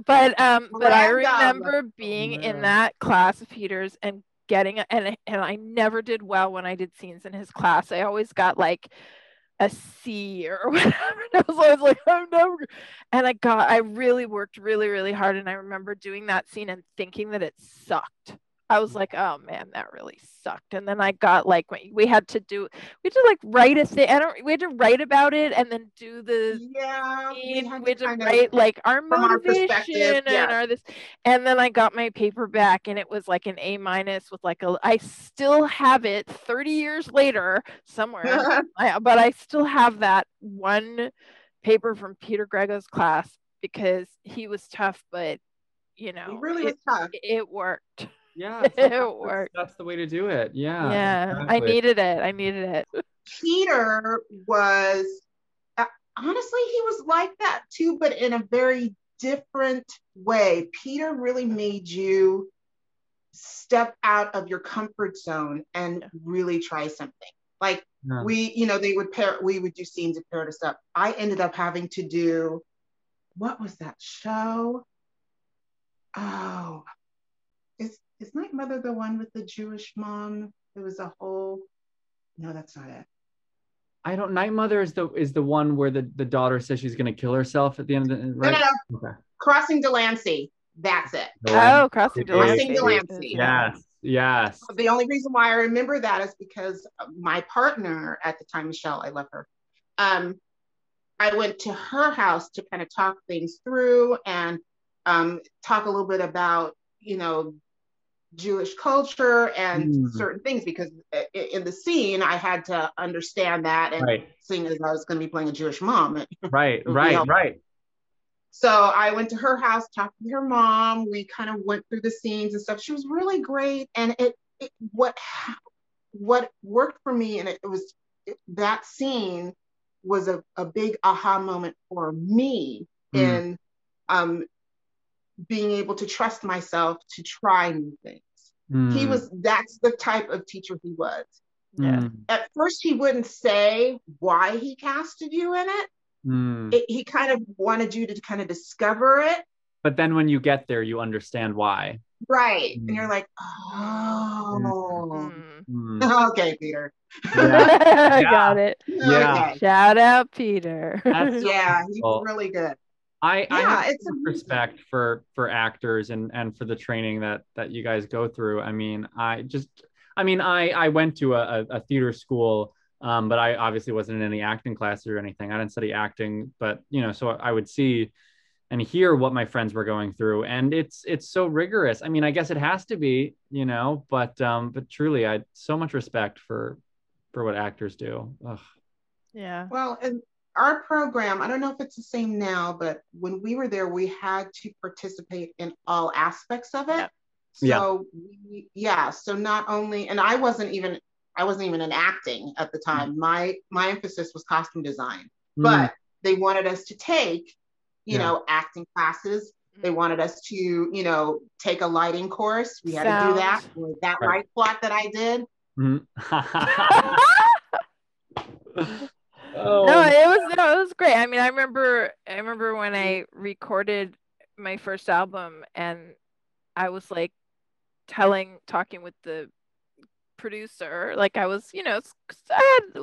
but um, but I remember being man. in that class of Peter's and getting and and I never did well when I did scenes in his class. I always got like a C or whatever. And I was like, I'm never. And I got, I really worked really, really hard. And I remember doing that scene and thinking that it sucked. I was like, oh man, that really sucked. And then I got like, we- had to do, we had to like write a thing. I don't, we had to write about it and then do the yeah, we had We had to to write like our from our motivation and yeah. our this. And then I got my paper back and it was like an A minus with like a, I still have it 30 years later somewhere. I, but I still have that one paper from Peter Grego's class because he was tough, but you know, He really it, was tough. it worked. Yeah, It that's- worked. That's the way to do it. Yeah. yeah, I needed it. I needed it. Peter was uh, honestly he was like that too, but in a very different way. Peter really made you step out of your comfort zone and really try something. Like Yeah. we, you know, they would pair we would do scenes and pair us up. I ended up having to do what was that show? Oh, is is Night Mother the one with the Jewish mom? It was a whole no, that's not it. I don't. Night Mother is the is the one where the, the daughter says she's gonna kill herself at the end of the No, right. no, no. Okay. Crossing Delancey. That's it. Oh, crossing Delancey. Crossing Delancey. Delancey. Yes. Yes. The only reason why I remember that is because my partner at the time, Michelle, I love her. Um, I went to her house to kind of talk things through and um, talk a little bit about, you know, Jewish culture and Mm. certain things because i- in the scene I had to understand that and Right. seeing as I was going to be playing a Jewish mom, Right. Right. Right. So I went to her house, talked with her mom. We kind of went through the scenes and stuff. She was really great, and it, it what what worked for me, and it, it was it, that scene was a, a big aha moment for me Mm. in um, being able to trust myself to try new things. He Mm. was that's the type of teacher he was. Yeah. Mm. At first, he wouldn't say why he casted you in it. Mm. it he kind of wanted you to kind of discover it But then when you get there, you understand why. Right. Mm. And you're like, oh, Mm. Mm. okay, Peter. Yeah. I got it. Yeah. Okay. Shout out, Peter. That's so Yeah, he's really good. I, I Yeah, have it's so much amazing. respect for for actors and and for the training that that you guys go through. I mean, I just I mean, I I went to a, a, a theater school, um, but I obviously wasn't in any acting classes or anything. I didn't study acting, but you know, so I would see and hear what my friends were going through, and it's it's so rigorous. I mean, I guess it has to be, you know, but um, but truly, I so much respect for for what actors do. Ugh. yeah. Well, and our program, I don't know if it's the same now, but when we were there, we had to participate in all aspects of it. Yep. So yeah. We, yeah, so not only and I wasn't even I wasn't even in acting at the time. Mm. My my emphasis was costume design. Mm. But they wanted us to take, you yeah. know, acting classes. They mm. wanted us to, you know, take a lighting course. We had Sound. to do that with that right. light plot that I did. Mm. oh. No, it was no, it was great. I mean, I remember I remember when I recorded my first album and I was like telling talking with the producer like i was you know i had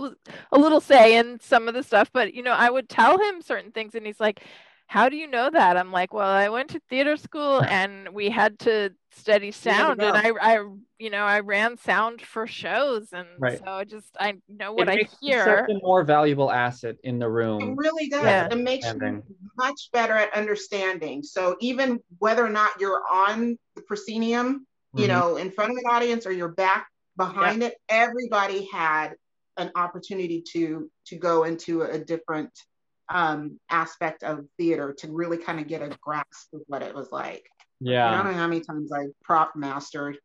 a little say in some of the stuff but you know i would tell him certain things and he's like how do you know that? I'm like well i went to theater school and we had to study sound and I, I you know i ran sound for shows and right. so i just i know what it i hear. such a more valuable asset in the room it really does. Yeah. it makes you much better at understanding. So even whether or not you're on the proscenium you mm-hmm. know in front of an audience or you're back behind it everybody had an opportunity to to go into a different um, aspect of theater to really kind of get a grasp of what it was like yeah i don't know how many times i prop mastered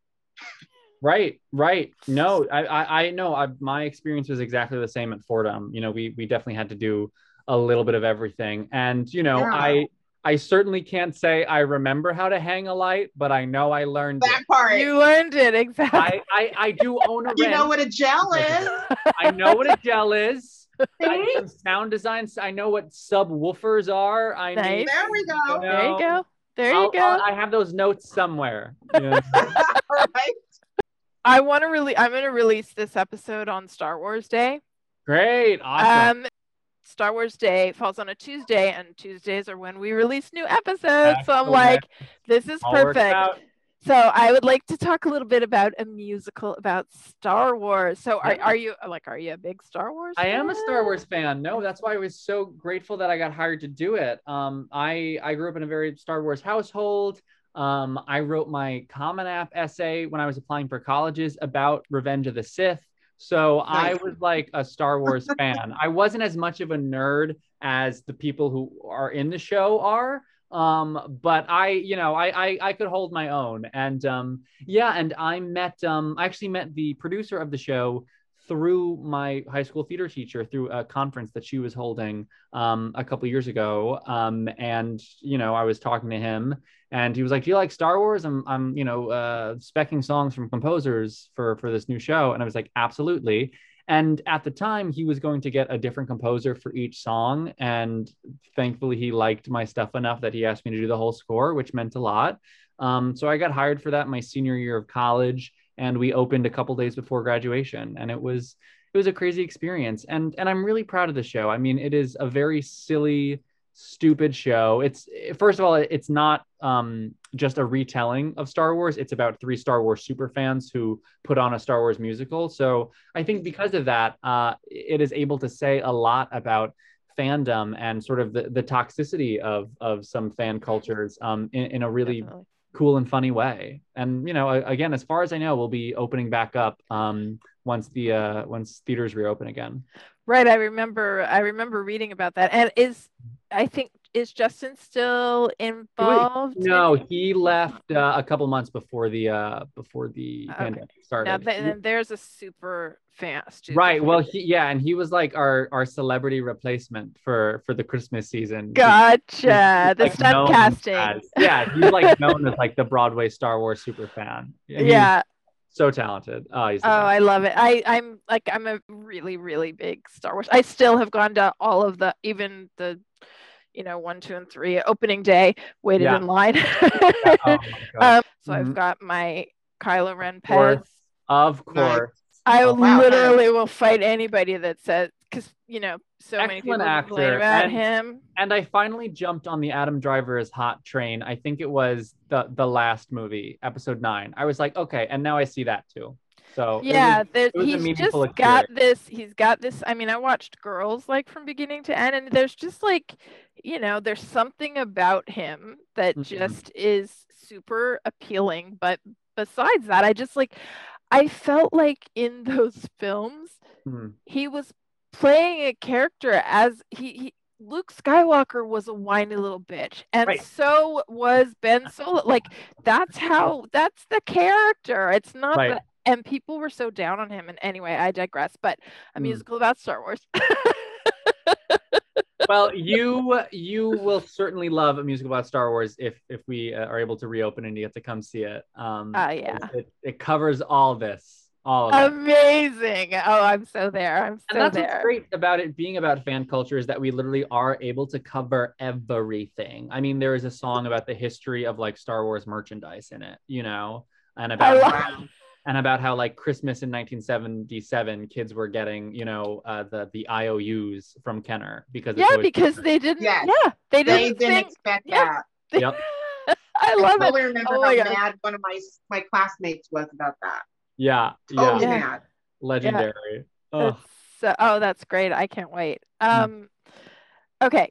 right right no i i, I know I, my experience was exactly the same at fordham you know we we definitely had to do a little bit of everything and you know yeah. i I certainly can't say I remember how to hang a light, but I know I learned that it. part. You learned it exactly. I, I, I do own a. you know what a gel is. I know what a gel is. I, sound design. I know what subwoofers are. I nice. Mean, there we go. You know, there you go. There you I'll, go. I'll, i have those notes somewhere. Yeah. right. I want to really. I'm going to release this episode on Star Wars Day. Great. Awesome. Um, Star Wars Day falls on a Tuesday, and Tuesdays are when we release new episodes. Excellent. So I'm like, this is All perfect. So I would like to talk a little bit about a musical about Star Wars. So are, are you like are you a big Star Wars? I am a Star Wars fan. No, that's why I was so grateful that I got hired to do it. Um, I I grew up in a very Star Wars household. Um, I wrote my Common App essay when I was applying for colleges about Revenge of the Sith. So nice. I was like a Star Wars fan. I wasn't as much of a nerd as the people who are in the show are. Um, but I, you know, I, I, I could hold my own. And um, yeah, and I met, um, I actually met the producer of the show through my high school theater teacher through a conference that she was holding um, a couple years ago. Um, and you know, I was talking to him, and he was like, "Do you like Star Wars?" I'm, I'm, you know, uh, specking songs from composers for for this new show, and I was like, "Absolutely." And at the time, he was going to get a different composer for each song, and thankfully, he liked my stuff enough that he asked me to do the whole score, which meant a lot. Um, so I got hired for that my senior year of college and we opened a couple days before graduation. And it was it was a crazy experience. And and i'm really proud of the show. I mean it is a very silly stupid show. It's first of all it's not um, just a retelling of star wars. It's about three star wars super fans who put on a star wars musical. So i think because of that uh, it is able to say a lot about fandom and sort of the, the toxicity of of some fan cultures um, in, in a really Definitely. cool and funny way. And you know, again, as far as I know, we'll be opening back up um, once the uh, once theaters reopen again. Right. I remember. I remember reading about that. And is I think is Justin still involved? Wait, no, he left uh, a couple months before the uh, before the okay. pandemic started. Now, then there's a super fast. Right. Well, he, yeah, and he was like our our celebrity replacement for for the Christmas season. Gotcha. the like stunt casting. As, yeah, he's like known as like the Broadway Star Wars super fan. yeah. So talented. Oh, oh I love it. I I'm like I'm a really really big Star Wars. I still have gone to all of the even the you know, one, two, and three opening day, waited yeah. in line. yeah. oh um, so mm-hmm. I've got my Kylo Ren Pez. Of course. I oh, wow. literally will fight anybody that says because you know so Excellent many people actor. about and, him. And I finally jumped on the Adam Driver is hot train. I think it was the the last movie, episode nine. I was like, okay, and now I see that too. So yeah, was, he's just experience. got this. He's got this. I mean, I watched Girls like from beginning to end, and there's just like, you know, there's something about him that mm-hmm. just is super appealing. But besides that, I just like, I felt like in those films, mm-hmm. he was playing a character as he, he Luke Skywalker was a whiny little bitch, and Right. so was Ben Solo. Like that's how that's the character. It's not Right. the and people were so down on him. And anyway, I digress. But a Mm. musical about Star Wars. well, you you will certainly love a musical about Star Wars if if we uh, are able to reopen and you get to come see it. Um, Ah, yeah. it, it covers all this, all of it. Amazing. Oh, I'm so there. I'm so and that's there. what's great about it being about fan culture is that we literally are able to cover everything. I mean, there is a song about the history of like Star Wars merchandise in it, you know, and about love- Wow. and about how like Christmas in 1977, kids were getting, you know, uh, the the IOUs from Kenner because Yeah, always- because they didn't. Yes. Yeah, they They didn't they didn't think. expect yeah. that. Yep. I love I it. totally remember Oh my how God. mad one of my my classmates was about that. Yeah, yeah, Totally Yeah. mad. legendary. Oh, so, oh, that's great. I can't wait. Um, okay.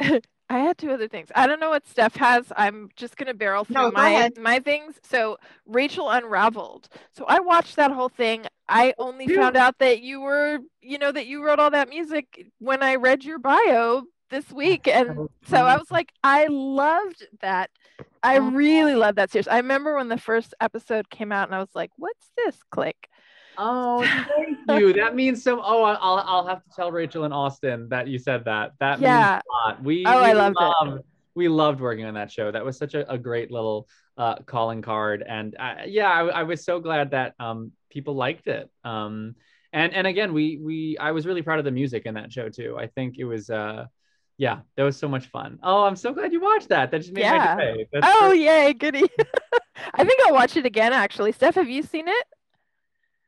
I had two other things. I don't know what Steph has. I'm just gonna barrel through No, my ahead. my things. So Rachel Unraveled. So I watched that whole thing. I only Phew. found out that you were, you know, that you wrote all that music when I read your bio this week. And so I was like, I loved that. I really love that series. I remember when the first episode came out and I was like, what's this click? Oh, thank you. That means so. Oh, I- I'll I'll have to tell Rachel and Austin that you said that. That Yeah. means a lot. We Oh, I loved it. We loved working on that show. That was such a, a great little uh, calling card, and uh, yeah, I, I was so glad that um, people liked it. Um, and and again, we we I was really proud of the music in that show too. I think it was. Uh, yeah, that was so much fun. Oh, I'm so glad you watched that. That just made Yeah. my day. That's Oh great. yay, goody. I think I'll watch it again actually. Steph, have you seen it?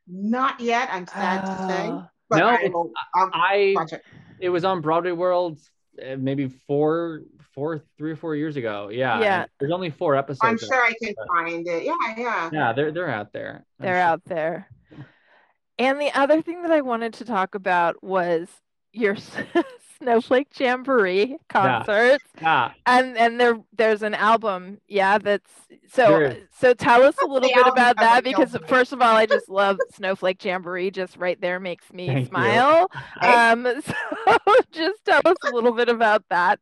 Not yet. I'm sad to say, Oh. but No, I it's- will. I'll I watch it. it was on Broadway World uh, maybe four, four, three or four years ago. Yeah. Yeah. There's only four episodes. I'm of sure I can but- find it. Yeah, yeah. Yeah, they're they're out there. I'm They're sure. out there. And the other thing that I wanted to talk about was your Snowflake Jamboree concerts. Yeah. And and there there's an album, yeah, that's so There is. so tell us a little The bit about that because me. first of all, I just love Snowflake Jamboree just right there makes me Thank you. smile. Um so just tell us a little bit about that.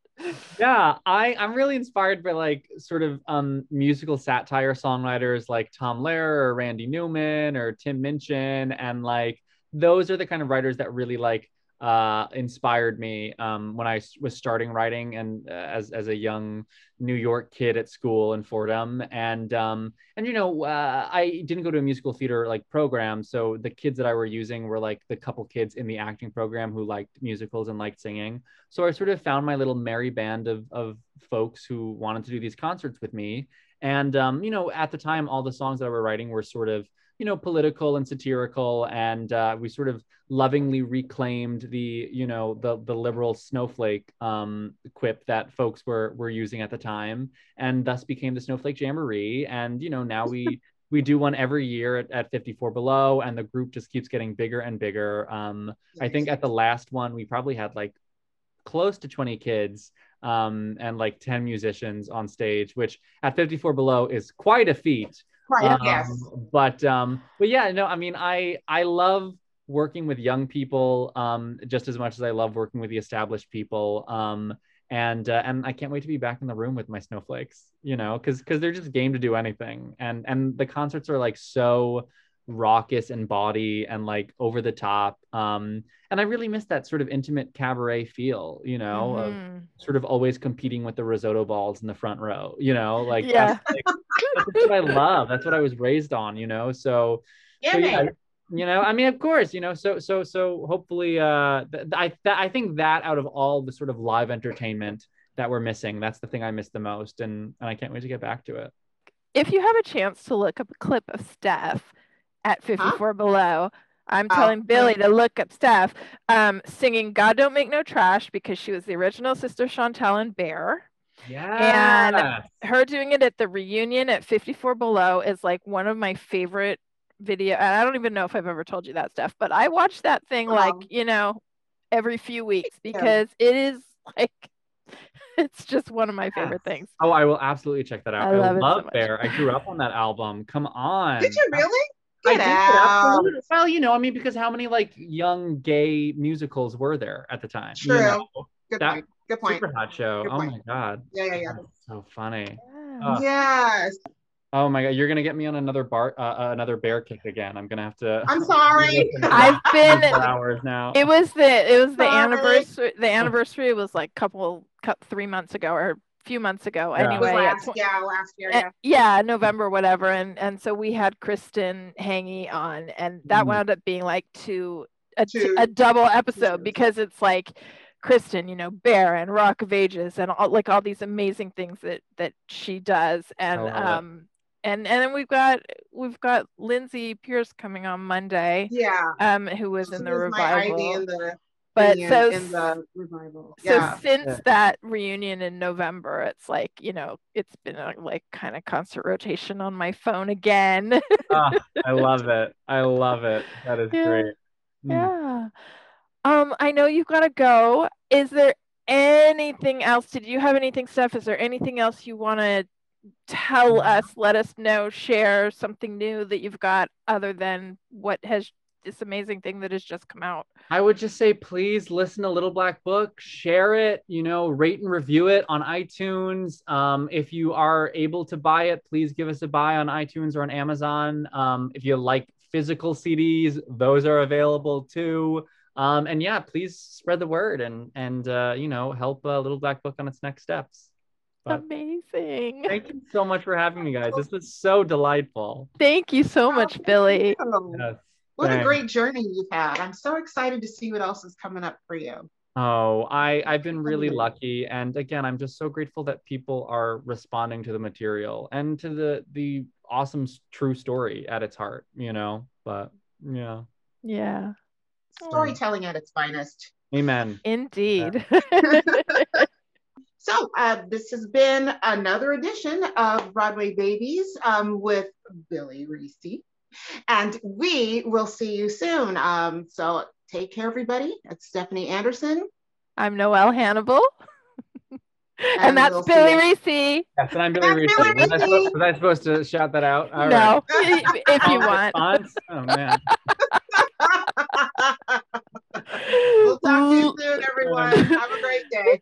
Yeah, I I'm really inspired by like sort of um musical satire songwriters like Tom Lehrer or Randy Newman or Tim Minchin and like those are the kind of writers that really like uh inspired me um I was starting writing and uh, as as a young New York kid at school in Fordham. And um and you know uh, I didn't go to a musical theater like program. So the kids that I were using were like the couple kids in the acting program who liked musicals and liked singing. So I sort of found my little merry band of of folks who wanted to do these concerts with me. And um, you know, at the time, all the songs that I were writing were sort of you know political and satirical, and uh, we sort of lovingly reclaimed the you know the the liberal snowflake um, quip that folks were were using at the time, and thus became the Snowflake Jamboree. And you know, now we. We do one every year at, at 54 Below, and the group just keeps getting bigger and bigger. Um, I think at the last one, we probably had like close to 20 kids um, and like 10 musicians on stage, which at 54 below is quite a feat. Right. Um, yes. But um, but yeah, no, I mean, I I love working with young people um, just as much as I love working with the established people. Um, and uh, and I can't wait to be back in the room with my snowflakes, you know, because because they're just game to do anything. And and the concerts are like so raucous and body and like over the top. Um, and I really miss that sort of intimate cabaret feel, you know, of Mhm. sort of always competing with the risotto balls in the front row, you know, like Yeah. that's, like, that's what I love. That's what I was raised on, you know. So, Yeah, so yeah, you know, I mean, of course, you know, so so so hopefully, uh, th- I th- I think that out of all the sort of live entertainment that we're missing, that's the thing I miss the most, and and I can't wait to get back to it. if you have a chance to look up a clip of Steph at 54 Below, I'm Oh, telling Billy okay. to look up Steph um, singing God Don't Make No Trash because she was the original sister Chantelle and Bare. Yeah. And her doing it at the reunion at 54 Below is like one of my favorite video. And I don't even know if I've ever told you that stuff, but I watch that thing like, Oh. you know, every few weeks Yeah. because it is like, it's just one of my favorite Yes. things. Oh, I will absolutely check that out. I love it so love much. Bare. I grew up on that album. Come on. Did you really? I Get did, out. Well, you know, I mean, because how many like young gay musicals were there at the time? you True. know? Good That- point. Good point. Super hot show. Good oh point. my god. Yeah, yeah, yeah. That's so funny. Yeah. Uh, yes. Oh my god, you're gonna get me on another bar, uh, uh, another Bare kick again. I'm gonna have to. I'm sorry. I've been hours now. It was the it was the anniversary. The anniversary was like couple, cou- three months ago or a few months ago. Yeah. Anyway, last, tw- yeah, last year. uh, Yeah. yeah, November, whatever, and and so we had Kristin Hanggi on, and that Mm. wound up being like two a, t- Two a double episode shows. because it's like Kristin, you know, Bare and Rock of Ages, and all like all these amazing things that that she does, and love it. um. And, and then we've got we've got Lindsay Pearce coming on Monday, Yeah. um, who was She in the was my revival. In the but in, so in the revival. so since Yeah. that reunion in November, it's like you know it's been a like kind of constant rotation on my phone again. Ah, I love it. I love it. That is Yeah. great. Mm. yeah. Um, I know you've got to go. Is there anything else? Did you have anything, Steph? Is there anything else you want to tell us? Let us know. Share something new that you've got other than what has this amazing thing that has just come out. I would just say, please listen to Little Black Book, share it, you know, rate and review it on iTunes. Um, if you are able to buy it, please give us a buy on iTunes or on Amazon. Um, if you like physical CDs, those are available too. Um, and yeah, please spread the word and and uh, you know help uh, Little Black Book on its next steps. But Amazing. thank you so much for having me, guys. This was so delightful. Thank you so much, Billy. Oh, Yes. What a great journey you've had. I'm so excited to see what else is coming up for you. Oh, I I've been really lucky, and again, I'm just so grateful that people are responding to the material and to the the awesome true story at its heart. You know, but yeah, Yeah, Storytelling at its finest. amen. indeed. So, uh, this has been another edition of Broadway Babies um, with Billy Recce. And we will see you soon. Um, so, take care, everybody. It's Stephanie Andersen. I'm Noelle Hannibal. And And, that's we'll Billy. Recce. Yes, and I'm Billy Recce. Billy Was, I supposed- was I supposed to shout that out? All right. no, if you want. Response? Oh man. we'll talk to you soon, everyone. Have a great day.